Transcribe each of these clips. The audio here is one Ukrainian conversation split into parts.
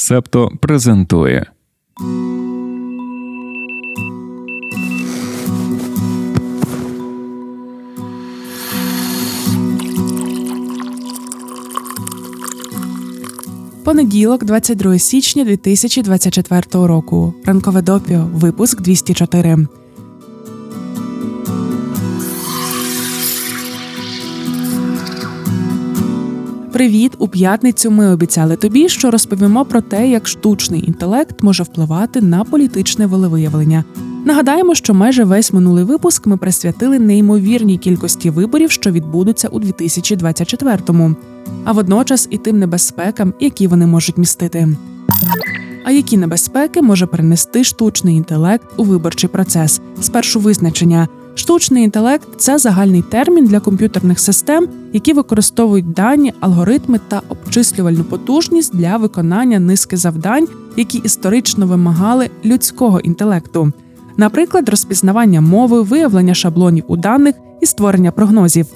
Септо презентує. Понеділок, 22 січня 2024 року. Ранкове допіо. Випуск 204. Привіт! У п'ятницю ми обіцяли тобі, що розповімо про те, як штучний інтелект може впливати на політичне волевиявлення. Нагадаємо, що майже весь минулий випуск ми присвятили неймовірній кількості виборів, що відбудуться у 2024-му, а водночас і тим небезпекам, які вони можуть містити. А які небезпеки може принести штучний інтелект у виборчий процес? Спершу визначення Штучний інтелект це загальний термін для комп'ютерних систем, які використовують дані, алгоритми та обчислювальну потужність для виконання низки завдань, які історично вимагали людського інтелекту, наприклад, розпізнавання мови, виявлення шаблонів у даних і створення прогнозів.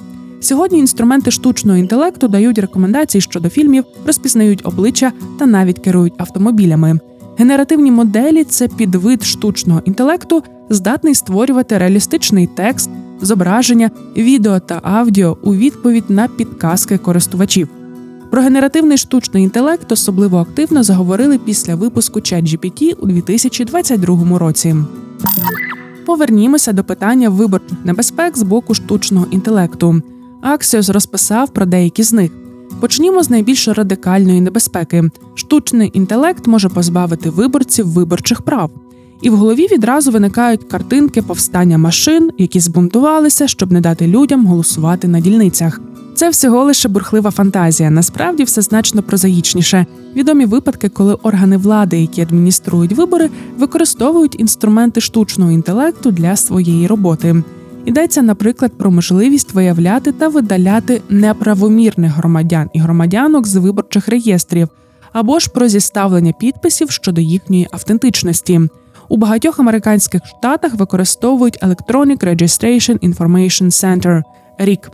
Сьогодні інструменти штучного інтелекту дають рекомендації щодо фільмів, розпізнають обличчя та навіть керують автомобілями. Генеративні моделі це підвид штучного інтелекту, здатний створювати реалістичний текст, зображення, відео та аудіо у відповідь на підказки користувачів. Про генеративний штучний інтелект особливо активно заговорили після випуску ChatGPT у 2022 році. Повернімося до питання виборчих небезпек з боку штучного інтелекту. Аксіос розписав про деякі з них. Почнімо з найбільш радикальної небезпеки: штучний інтелект може позбавити виборців виборчих прав. І в голові відразу виникають картинки повстання машин, які збунтувалися, щоб не дати людям голосувати на дільницях. Це всього лише бурхлива фантазія. Насправді все значно прозаїчніше. Відомі випадки, коли органи влади, які адмініструють вибори, використовують інструменти штучного інтелекту для своєї роботи. Йдеться, наприклад, про можливість виявляти та видаляти неправомірних громадян і громадянок з виборчих реєстрів, або ж про зіставлення підписів щодо їхньої автентичності. У багатьох американських штатах використовують Electronic Registration Information Center – RIC.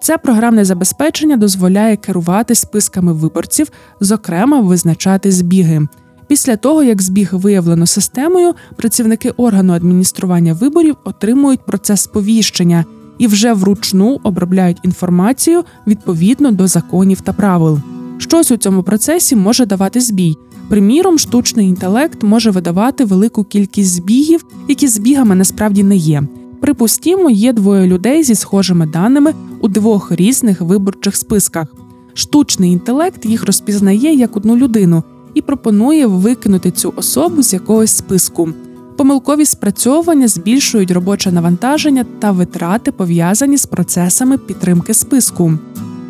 Це програмне забезпечення дозволяє керувати списками виборців, зокрема визначати збіги. Після того, як збіг виявлено системою, працівники органу адміністрування виборів отримують процес сповіщення і вже вручну обробляють інформацію відповідно до законів та правил. Щось у цьому процесі може давати збій. Приміром, штучний інтелект може видавати велику кількість збігів, які збігами насправді не є. Припустімо, є двоє людей зі схожими даними у двох різних виборчих списках. Штучний інтелект їх розпізнає як одну людину і пропонує викинути цю особу з якогось списку. Помилкові спрацьовування збільшують робоче навантаження та витрати, пов'язані з процесами підтримки списку.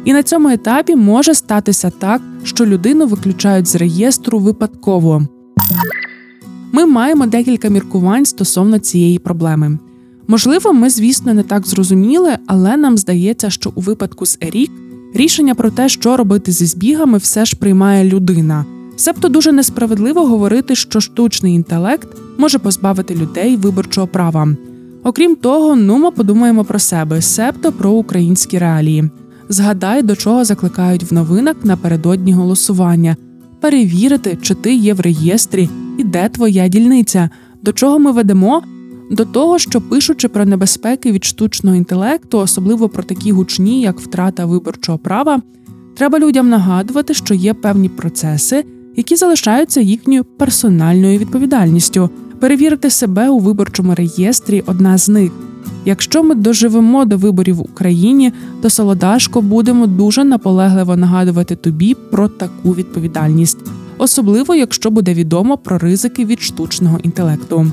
І на цьому етапі може статися так, що людину виключають з реєстру випадково. Ми маємо декілька міркувань стосовно цієї проблеми. Можливо, ми, звісно, не так зрозуміли, але нам здається, що у випадку з Ерік рішення про те, що робити зі збігами, все ж приймає людина. Себто дуже несправедливо говорити, що штучний інтелект може позбавити людей виборчого права. Окрім того, ну ми подумаємо про себе, себто про українські реалії. Згадай, до чого закликають в новинах напередодні голосування, перевірити, чи ти є в реєстрі і де твоя дільниця. До чого ми ведемо? До того, що пишучи про небезпеки від штучного інтелекту, особливо про такі гучні, як втрата виборчого права, треба людям нагадувати, що є певні процеси, які залишаються їхньою персональною відповідальністю. Перевірити себе у виборчому реєстрі одна з них. Якщо ми доживемо до виборів в Україні, то солодашко будемо дуже наполегливо нагадувати тобі про таку відповідальність, особливо якщо буде відомо про ризики від штучного інтелекту.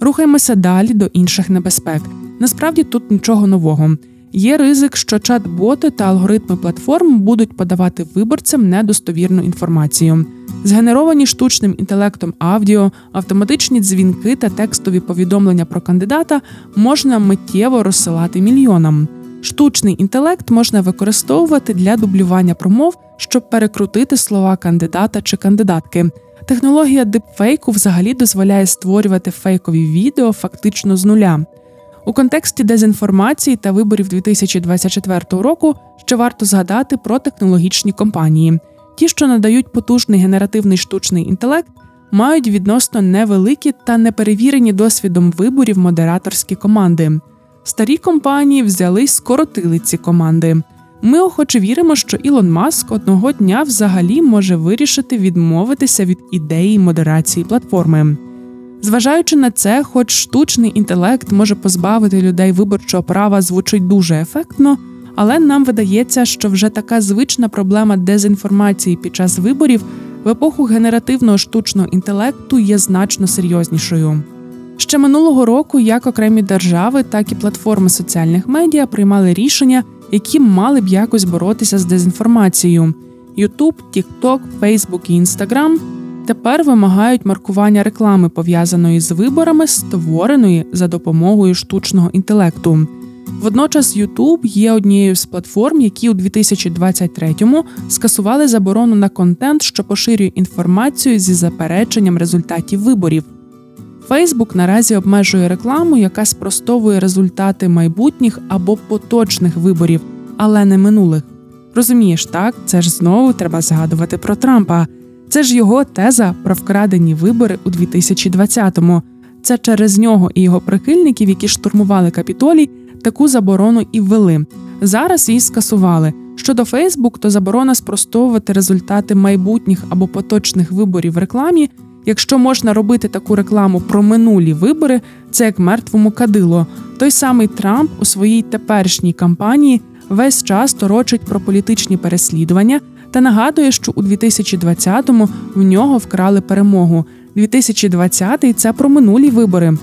Рухаємося далі до інших небезпек. Насправді тут нічого нового. Є ризик, що чат-боти та алгоритми платформ будуть подавати виборцям недостовірну інформацію. Згенеровані штучним інтелектом аудіо, автоматичні дзвінки та текстові повідомлення про кандидата можна миттєво розсилати мільйонам. Штучний інтелект можна використовувати для дублювання промов, щоб перекрутити слова кандидата чи кандидатки. Технологія дипфейку взагалі дозволяє створювати фейкові відео фактично з нуля. У контексті дезінформації та виборів 2024 року ще варто згадати про технологічні компанії. ті, що надають потужний генеративний штучний інтелект, мають відносно невеликі та неперевірені досвідом виборів модераторські команди. Старі компанії взяли й скоротили ці команди. Ми охоче віримо, що Ілон Маск одного дня взагалі може вирішити відмовитися від ідеї модерації платформи. Зважаючи на це, хоч штучний інтелект може позбавити людей виборчого права, звучить дуже ефектно, але нам видається, що вже така звична проблема дезінформації під час виборів в епоху генеративного штучного інтелекту є значно серйознішою. Ще минулого року як окремі держави, так і платформи соціальних медіа приймали рішення, які мали б якось боротися з дезінформацією. YouTube, TikTok, Facebook і Instagram тепер вимагають маркування реклами, пов'язаної з виборами, створеної за допомогою штучного інтелекту. Водночас YouTube є однією з платформ, які у 2023-му скасували заборону на контент, що поширює інформацію зі запереченням результатів виборів. Facebook наразі обмежує рекламу, яка спростовує результати майбутніх або поточних виборів, але не минулих. Розумієш, так це ж знову треба згадувати про Трампа. Це ж його теза про вкрадені вибори у 2020-му. Це через нього і його прихильників, які штурмували капітолій, таку заборону і ввели. Зараз її скасували. Щодо Фейсбук, то заборона спростовувати результати майбутніх або поточних виборів в рекламі. Якщо можна робити таку рекламу про минулі вибори, це як мертвому кадило. Той самий Трамп у своїй теперішній кампанії весь час торочить про політичні переслідування та нагадує, що у 2020-му в нього вкрали перемогу. 2020-й – це про минулі вибори.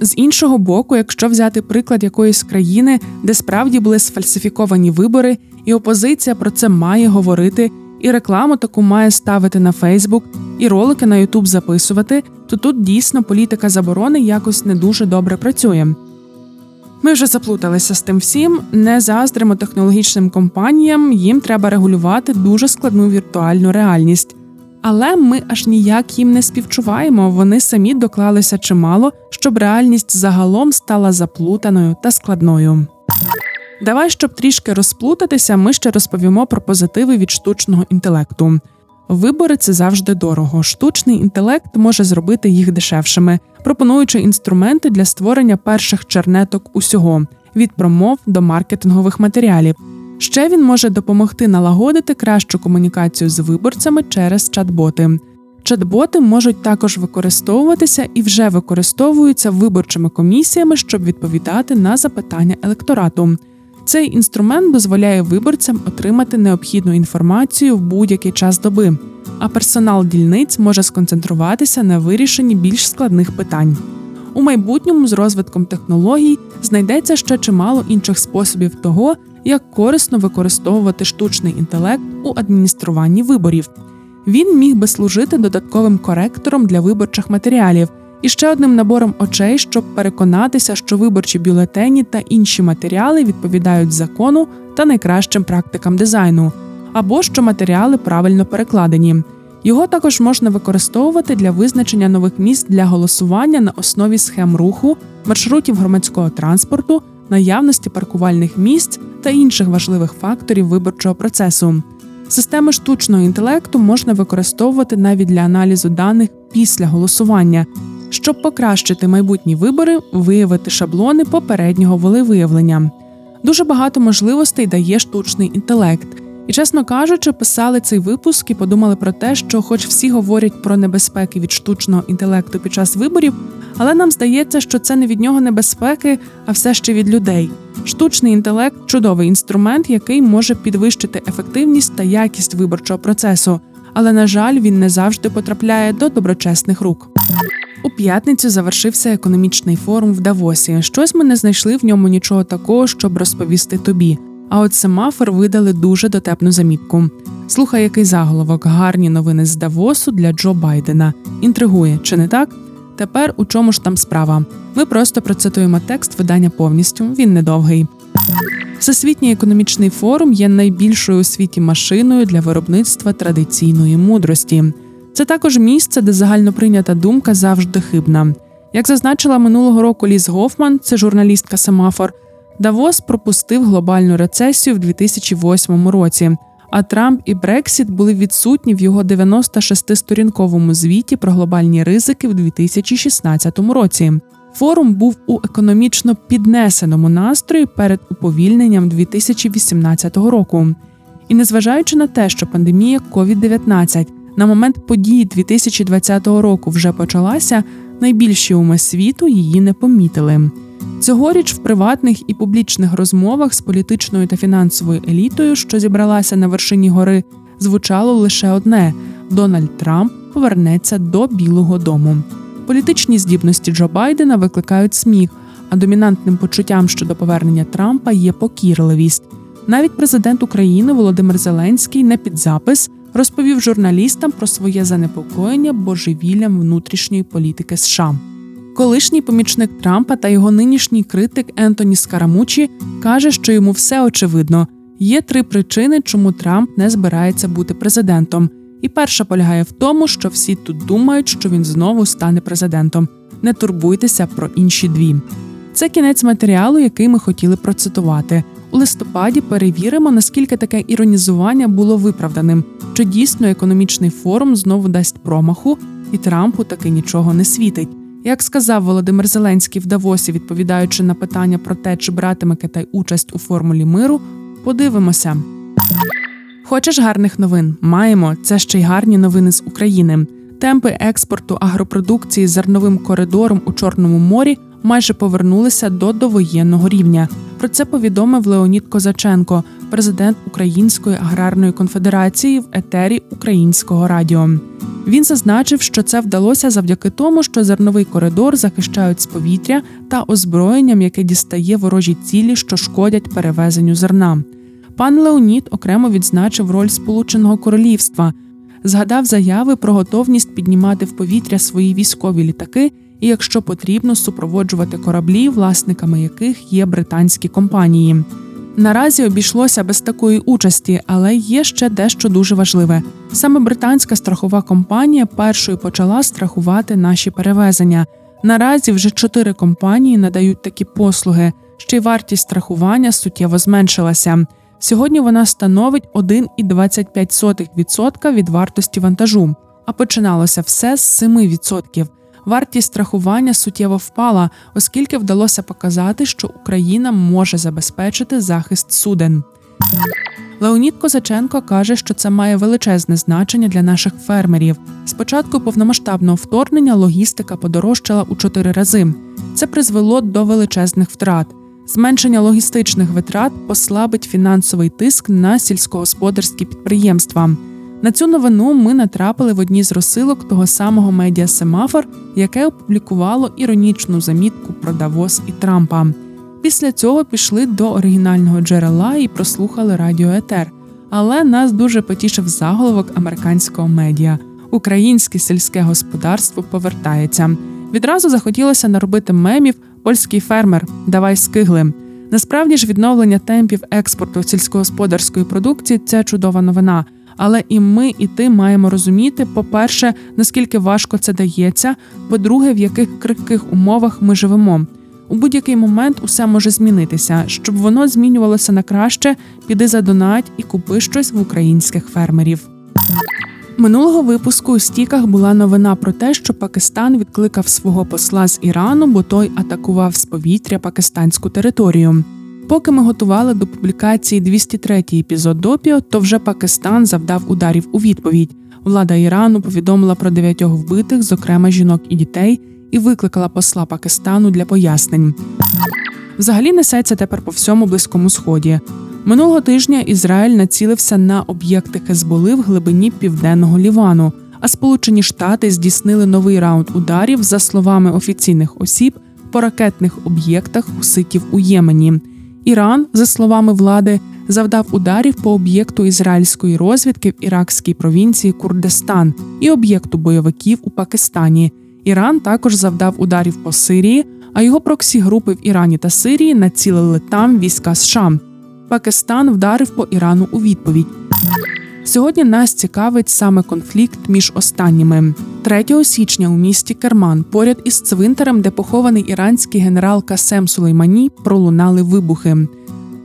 З іншого боку, якщо взяти приклад якоїсь країни, де справді були сфальсифіковані вибори, і опозиція про це має говорити, і рекламу таку має ставити на Фейсбук, і ролики на Ютуб записувати, то тут дійсно політика заборони якось не дуже добре працює. Ми вже заплуталися з тим всім, не заздримо технологічним компаніям, їм треба регулювати дуже складну віртуальну реальність. Але ми аж ніяк їм не співчуваємо, вони самі доклалися чимало, щоб реальність загалом стала заплутаною та складною. Давай, щоб трішки розплутатися, ми ще розповімо про позитиви від штучного інтелекту. Вибори це завжди дорого. Штучний інтелект може зробити їх дешевшими, пропонуючи інструменти для створення перших чернеток усього від промов до маркетингових матеріалів. Ще він може допомогти налагодити кращу комунікацію з виборцями через чат-боти. Чат-боти можуть також використовуватися і вже використовуються виборчими комісіями, щоб відповідати на запитання електорату. Цей інструмент дозволяє виборцям отримати необхідну інформацію в будь-який час доби, а персонал дільниць може сконцентруватися на вирішенні більш складних питань. У майбутньому з розвитком технологій знайдеться ще чимало інших способів того, як корисно використовувати штучний інтелект у адмініструванні виборів. Він міг би служити додатковим коректором для виборчих матеріалів і ще одним набором очей, щоб переконатися, що виборчі бюлетені та інші матеріали відповідають закону та найкращим практикам дизайну, або що матеріали правильно перекладені. Його також можна використовувати для визначення нових місць для голосування на основі схем руху, маршрутів громадського транспорту, наявності паркувальних місць та інших важливих факторів виборчого процесу. Системи штучного інтелекту можна використовувати навіть для аналізу даних після голосування, щоб покращити майбутні вибори, виявити шаблони попереднього волевиявлення. Дуже багато можливостей дає штучний інтелект. І, чесно кажучи, писали цей випуск і подумали про те, що, хоч всі говорять про небезпеки від штучного інтелекту під час виборів, але нам здається, що це не від нього небезпеки, а все ще від людей. Штучний інтелект чудовий інструмент, який може підвищити ефективність та якість виборчого процесу, але на жаль, він не завжди потрапляє до доброчесних рук. У п'ятницю завершився економічний форум в Давосі. Щось ми не знайшли в ньому нічого такого, щоб розповісти тобі. А от семафор видали дуже дотепну замітку. Слухай, який заголовок гарні новини з Давосу для Джо Байдена. Інтригує, чи не так? Тепер у чому ж там справа? Ми просто процитуємо текст видання повністю. Він недовгий. Всесвітній економічний форум є найбільшою у світі машиною для виробництва традиційної мудрості. Це також місце, де загальноприйнята думка завжди хибна. Як зазначила минулого року Ліз Гофман, це журналістка Семафор, Давос пропустив глобальну рецесію в 2008 році, а Трамп і Брексіт були відсутні в його 96-сторінковому звіті про глобальні ризики в 2016 році. Форум був у економічно піднесеному настрої перед уповільненням 2018 року. І незважаючи на те, що пандемія COVID-19 на момент події 2020 року вже почалася, найбільші уми світу її не помітили. Цьогоріч в приватних і публічних розмовах з політичною та фінансовою елітою, що зібралася на вершині гори, звучало лише одне: Дональд Трамп повернеться до Білого Дому. Політичні здібності Джо Байдена викликають сміх, а домінантним почуттям щодо повернення Трампа є покірливість. Навіть президент України Володимир Зеленський не під запис розповів журналістам про своє занепокоєння божевіллям внутрішньої політики США. Колишній помічник Трампа та його нинішній критик Ентоні Скарамучі каже, що йому все очевидно. Є три причини, чому Трамп не збирається бути президентом. І перша полягає в тому, що всі тут думають, що він знову стане президентом. Не турбуйтеся про інші дві. Це кінець матеріалу, який ми хотіли процитувати. У листопаді перевіримо, наскільки таке іронізування було виправданим, чи дійсно економічний форум знову дасть промаху, і Трампу таки нічого не світить. Як сказав Володимир Зеленський в Давосі, відповідаючи на питання про те, чи братиме Китай участь у формулі миру, подивимося. Хочеш гарних новин? Маємо це ще й гарні новини з України. Темпи експорту агропродукції зерновим коридором у Чорному морі майже повернулися до довоєнного рівня. Про це повідомив Леонід Козаченко, президент Української аграрної конфедерації в етері Українського радіо. Він зазначив, що це вдалося завдяки тому, що зерновий коридор захищають з повітря та озброєнням, яке дістає ворожі цілі, що шкодять перевезенню зерна. Пан Леонід окремо відзначив роль Сполученого Королівства, згадав заяви про готовність піднімати в повітря свої військові літаки і, якщо потрібно, супроводжувати кораблі, власниками яких є британські компанії. Наразі обійшлося без такої участі, але є ще дещо дуже важливе. Саме британська страхова компанія першою почала страхувати наші перевезення. Наразі вже чотири компанії надають такі послуги, ще й вартість страхування суттєво зменшилася. Сьогодні вона становить 1,25% від вартості вантажу, а починалося все з 7%. Вартість страхування суттєво впала, оскільки вдалося показати, що Україна може забезпечити захист суден. Леонід Козаченко каже, що це має величезне значення для наших фермерів. Спочатку повномасштабного вторгнення логістика подорожчала у чотири рази. Це призвело до величезних втрат. Зменшення логістичних витрат послабить фінансовий тиск на сільськогосподарські підприємства. На цю новину ми натрапили в одній з розсилок того самого медіа Семафор, яке опублікувало іронічну замітку про Давос і Трампа. Після цього пішли до оригінального джерела і прослухали радіоетер. Але нас дуже потішив заголовок американського медіа: Українське сільське господарство повертається. Відразу захотілося наробити мемів польський фермер, давай скигли. Насправді ж відновлення темпів експорту сільськогосподарської продукції це чудова новина. Але і ми, і ти маємо розуміти, по-перше, наскільки важко це дається, по-друге, в яких крихких умовах ми живемо. У будь-який момент усе може змінитися. Щоб воно змінювалося на краще, піди задонать і купи щось в українських фермерів. Минулого випуску у стіках була новина про те, що Пакистан відкликав свого посла з Ірану, бо той атакував з повітря пакистанську територію. Поки ми готували до публікації 203 епізод допіо, то вже Пакистан завдав ударів у відповідь. Влада Ірану повідомила про дев'ятьох вбитих, зокрема жінок і дітей, і викликала посла Пакистану для пояснень. Взагалі несеться тепер по всьому близькому сході. Минулого тижня Ізраїль націлився на об'єкти Хезболи в глибині південного Лівану, а Сполучені Штати здійснили новий раунд ударів за словами офіційних осіб по ракетних об'єктах хуситів у Ємені. Іран, за словами влади, завдав ударів по об'єкту ізраїльської розвідки в іракській провінції Курдистан і об'єкту бойовиків у Пакистані. Іран також завдав ударів по Сирії, а його проксі групи в Ірані та Сирії націлили там війська США. Пакистан вдарив по Ірану у відповідь. Сьогодні нас цікавить саме конфлікт між останніми 3 січня у місті Керман, поряд із цвинтарем, де похований іранський генерал Касем Сулеймані, пролунали вибухи.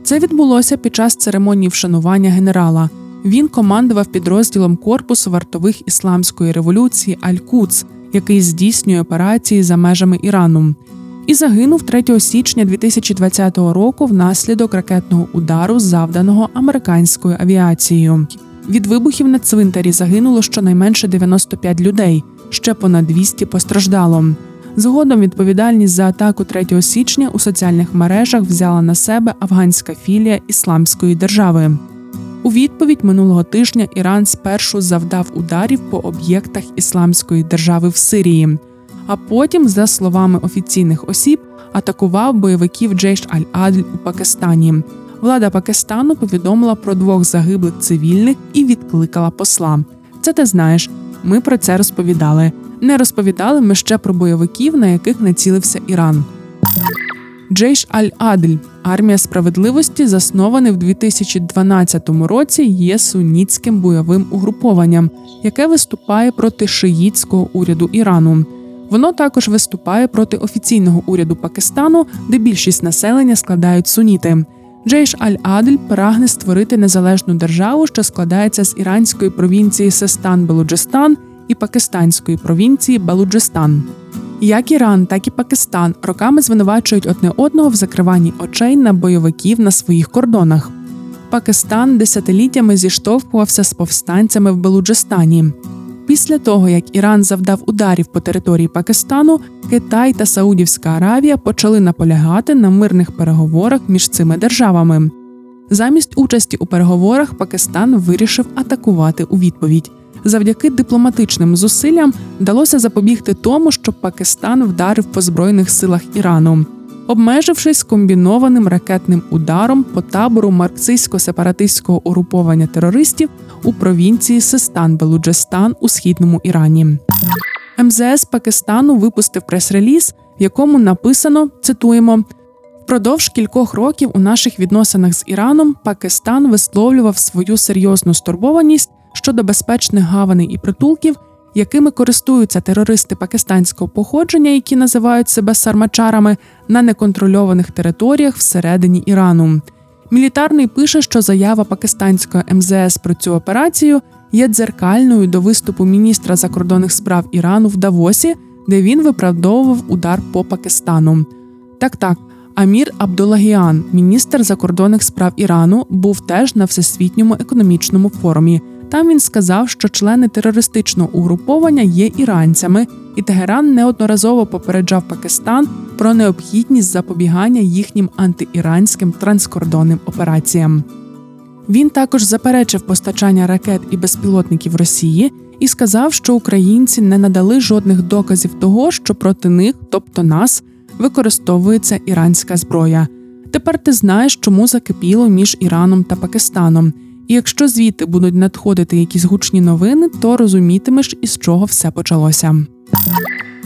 Це відбулося під час церемонії вшанування генерала. Він командував підрозділом корпусу вартових ісламської революції Аль-Куц, який здійснює операції за межами Ірану, і загинув 3 січня 2020 року внаслідок ракетного удару, завданого американською авіацією. Від вибухів на цвинтарі загинуло щонайменше 95 людей, ще понад 200 постраждало. Згодом відповідальність за атаку 3 січня у соціальних мережах взяла на себе афганська філія Ісламської держави. У відповідь минулого тижня Іран спершу завдав ударів по об'єктах Ісламської держави в Сирії, а потім, за словами офіційних осіб, атакував бойовиків Джейш Аль-Адль у Пакистані. Влада Пакистану повідомила про двох загиблих цивільних і відкликала посла. Це ти знаєш. Ми про це розповідали. Не розповідали ми ще про бойовиків, на яких націлився Іран. Джейш Аль-Адль, армія справедливості, заснований в 2012 році, є сунітським бойовим угрупованням, яке виступає проти шиїтського уряду Ірану. Воно також виступає проти офіційного уряду Пакистану, де більшість населення складають суніти. Джейш Аль-Адль прагне створити незалежну державу, що складається з іранської провінції Систан Белуджистан і пакистанської провінції Балуджистан. Як Іран, так і Пакистан роками звинувачують одне одного в закриванні очей на бойовиків на своїх кордонах. Пакистан десятиліттями зіштовхувався з повстанцями в Белуджистані. Після того, як Іран завдав ударів по території Пакистану, Китай та Саудівська Аравія почали наполягати на мирних переговорах між цими державами. Замість участі у переговорах Пакистан вирішив атакувати у відповідь. Завдяки дипломатичним зусиллям вдалося запобігти тому, щоб Пакистан вдарив по збройних силах Ірану, обмежившись комбінованим ракетним ударом по табору марксистсько-сепаратистського угруповання терористів у провінції Систан Белуджестан у східному Ірані. МЗС Пакистану випустив прес-реліз, в якому написано цитуємо. Впродовж кількох років у наших відносинах з Іраном Пакистан висловлював свою серйозну стурбованість щодо безпечних гаваней і притулків, якими користуються терористи пакистанського походження, які називають себе сармачарами, на неконтрольованих територіях всередині Ірану. Мілітарний пише, що заява пакистанського МЗС про цю операцію є дзеркальною до виступу міністра закордонних справ Ірану в Давосі, де він виправдовував удар по Пакистану. Так, так. Амір Абдулагіан, міністр закордонних справ Ірану, був теж на всесвітньому економічному форумі. Там він сказав, що члени терористичного угруповання є іранцями, і Тегеран неодноразово попереджав Пакистан про необхідність запобігання їхнім антиіранським транскордонним операціям. Він також заперечив постачання ракет і безпілотників Росії і сказав, що українці не надали жодних доказів того, що проти них, тобто нас, використовується іранська зброя. Тепер ти знаєш, чому закипіло між Іраном та Пакистаном. І якщо звідти будуть надходити якісь гучні новини, то розумітимеш, із чого все почалося.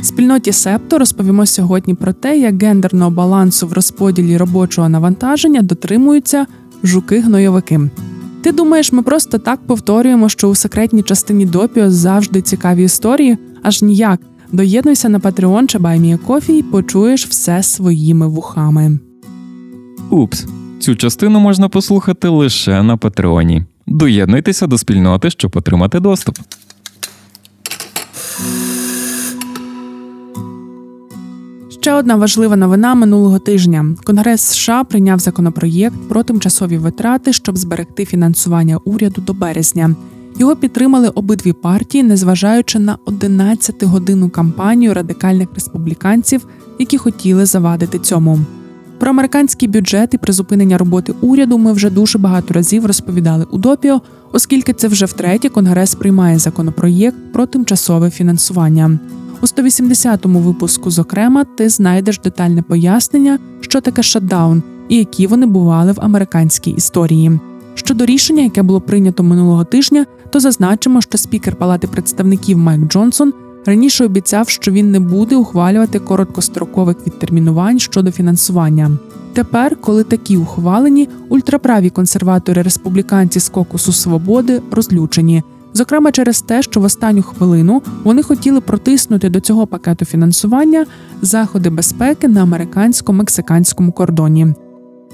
Спільноті Септо розповімо сьогодні про те, як гендерного балансу в розподілі робочого навантаження дотримуються жуки-гнойовики. Ти думаєш, ми просто так повторюємо, що у секретній частині допіо завжди цікаві історії? Аж ніяк. Доєднуйся на Patreon чи BuyMeACoffee і почуєш все своїми вухами. Упс. Цю частину можна послухати лише на Патреоні. Доєднуйтеся до спільноти, щоб отримати доступ. Ще одна важлива новина минулого тижня. Конгрес США прийняв законопроєкт про тимчасові витрати, щоб зберегти фінансування уряду до березня. Його підтримали обидві партії, незважаючи на 11-годинну кампанію радикальних республіканців, які хотіли завадити цьому. Про американський бюджет і призупинення роботи уряду ми вже дуже багато разів розповідали у допіо, оскільки це вже втретє конгрес приймає законопроєкт про тимчасове фінансування. У 180-му випуску, зокрема, ти знайдеш детальне пояснення, що таке шатдаун і які вони бували в американській історії. Щодо рішення, яке було прийнято минулого тижня, то зазначимо, що спікер Палати представників Майк Джонсон раніше обіцяв, що він не буде ухвалювати короткострокових відтермінувань щодо фінансування. Тепер, коли такі ухвалені, ультраправі консерватори республіканці з кокусу свободи розлючені. Зокрема, через те, що в останню хвилину вони хотіли протиснути до цього пакету фінансування заходи безпеки на американсько-мексиканському кордоні.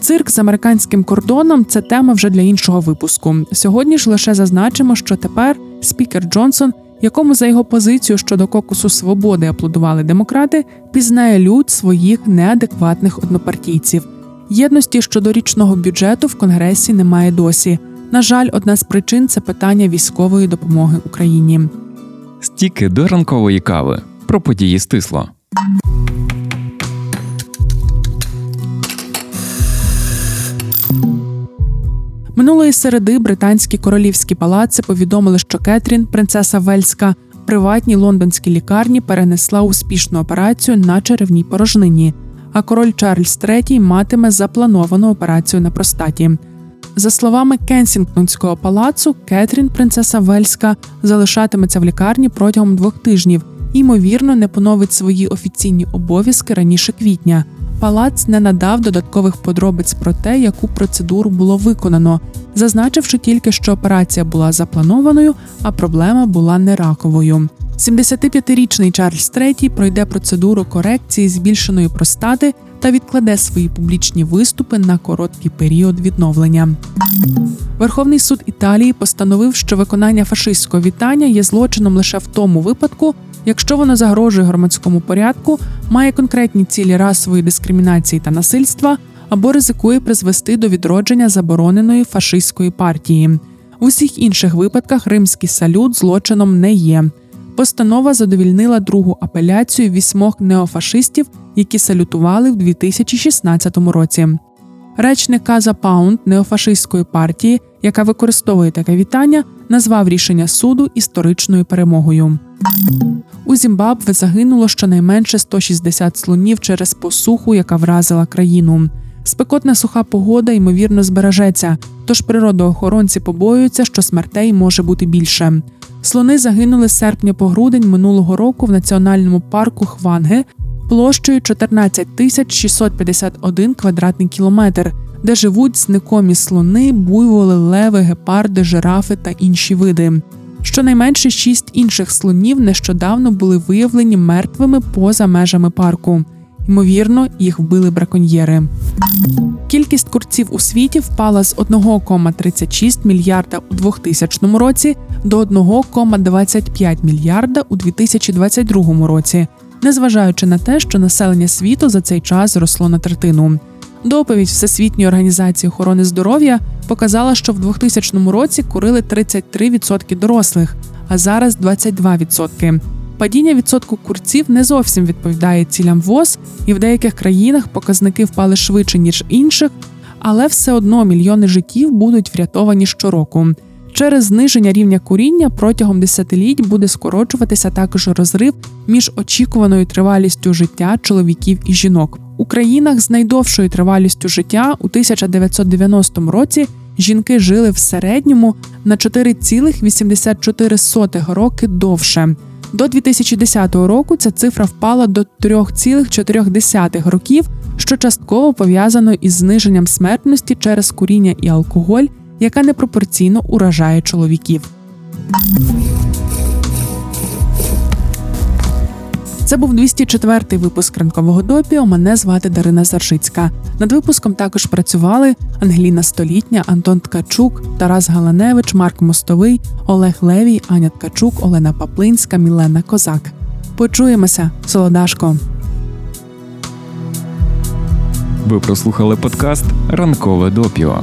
Цирк з американським кордоном це тема вже для іншого випуску. Сьогодні ж лише зазначимо, що тепер спікер Джонсон, якому за його позицію щодо кокусу свободи аплодували демократи, пізнає лють своїх неадекватних однопартійців. Єдності щодо річного бюджету в Конгресі немає досі. На жаль, одна з причин це питання військової допомоги Україні. Стіки до ранкової кави про події стисло. Минулої середи британські королівські палаци повідомили, що Кетрін, принцеса Вельська, в приватній лондонській лікарні перенесла успішну операцію на черевній порожнині. А король Чарльз III матиме заплановану операцію на простаті. За словами Кенсінгтонського палацу, Кетрін, принцеса Вельська, залишатиметься в лікарні протягом двох тижнів і, ймовірно, не поновить свої офіційні обов'язки раніше квітня. Палац не надав додаткових подробиць про те, яку процедуру було виконано, зазначивши тільки, що операція була запланованою, а проблема була не раковою. 75-річний Чарльз III пройде процедуру корекції збільшеної простати та відкладе свої публічні виступи на короткий період відновлення. Верховний суд Італії постановив, що виконання фашистського вітання є злочином лише в тому випадку, якщо воно загрожує громадському порядку, має конкретні цілі расової дискримінації та насильства або ризикує призвести до відродження забороненої фашистської партії. В усіх інших випадках римський салют злочином не є. Постанова задовільнила другу апеляцію вісьмох неофашистів, які салютували в 2016 році. Речник Каза Паунд неофашистської партії, яка використовує таке вітання, назвав рішення суду історичною перемогою. У Зімбабве загинуло щонайменше 160 слонів через посуху, яка вразила країну. Спекотна суха погода ймовірно збережеться, тож природоохоронці побоюються, що смертей може бути більше. Слони загинули з серпня по грудень минулого року в національному парку Хванге площею 14 тисяч 651 квадратний кілометр, де живуть зникомі слони, буйволи, леви, гепарди, жирафи та інші види. Щонайменше шість інших слонів нещодавно були виявлені мертвими поза межами парку. Ймовірно, їх вбили браконьєри. Кількість курців у світі впала з 1,36 мільярда у 2000 році до 1,25 мільярда у 2022 році, незважаючи на те, що населення світу за цей час зросло на третину. Доповідь Всесвітньої організації охорони здоров'я показала, що в 2000 році курили 33% дорослих, а зараз 22%. Падіння відсотку курців не зовсім відповідає цілям ВОЗ, і в деяких країнах показники впали швидше ніж інших, але все одно мільйони життів будуть врятовані щороку. Через зниження рівня куріння протягом десятиліть буде скорочуватися також розрив між очікуваною тривалістю життя чоловіків і жінок. У країнах з найдовшою тривалістю життя у 1990 році жінки жили в середньому на 4,84 роки довше. До 2010 року ця цифра впала до 3,4 років, що частково пов'язано із зниженням смертності через куріння і алкоголь, яка непропорційно уражає чоловіків. Це був 204-й випуск ранкового допіо. Мене звати Дарина Заржицька. Над випуском також працювали Ангеліна Столітня, Антон Ткачук, Тарас Галаневич, Марк Мостовий, Олег Левій, Аня Ткачук, Олена Паплинська, Мілена Козак. Почуємося, Солодашко. Ви прослухали подкаст Ранкове допіо.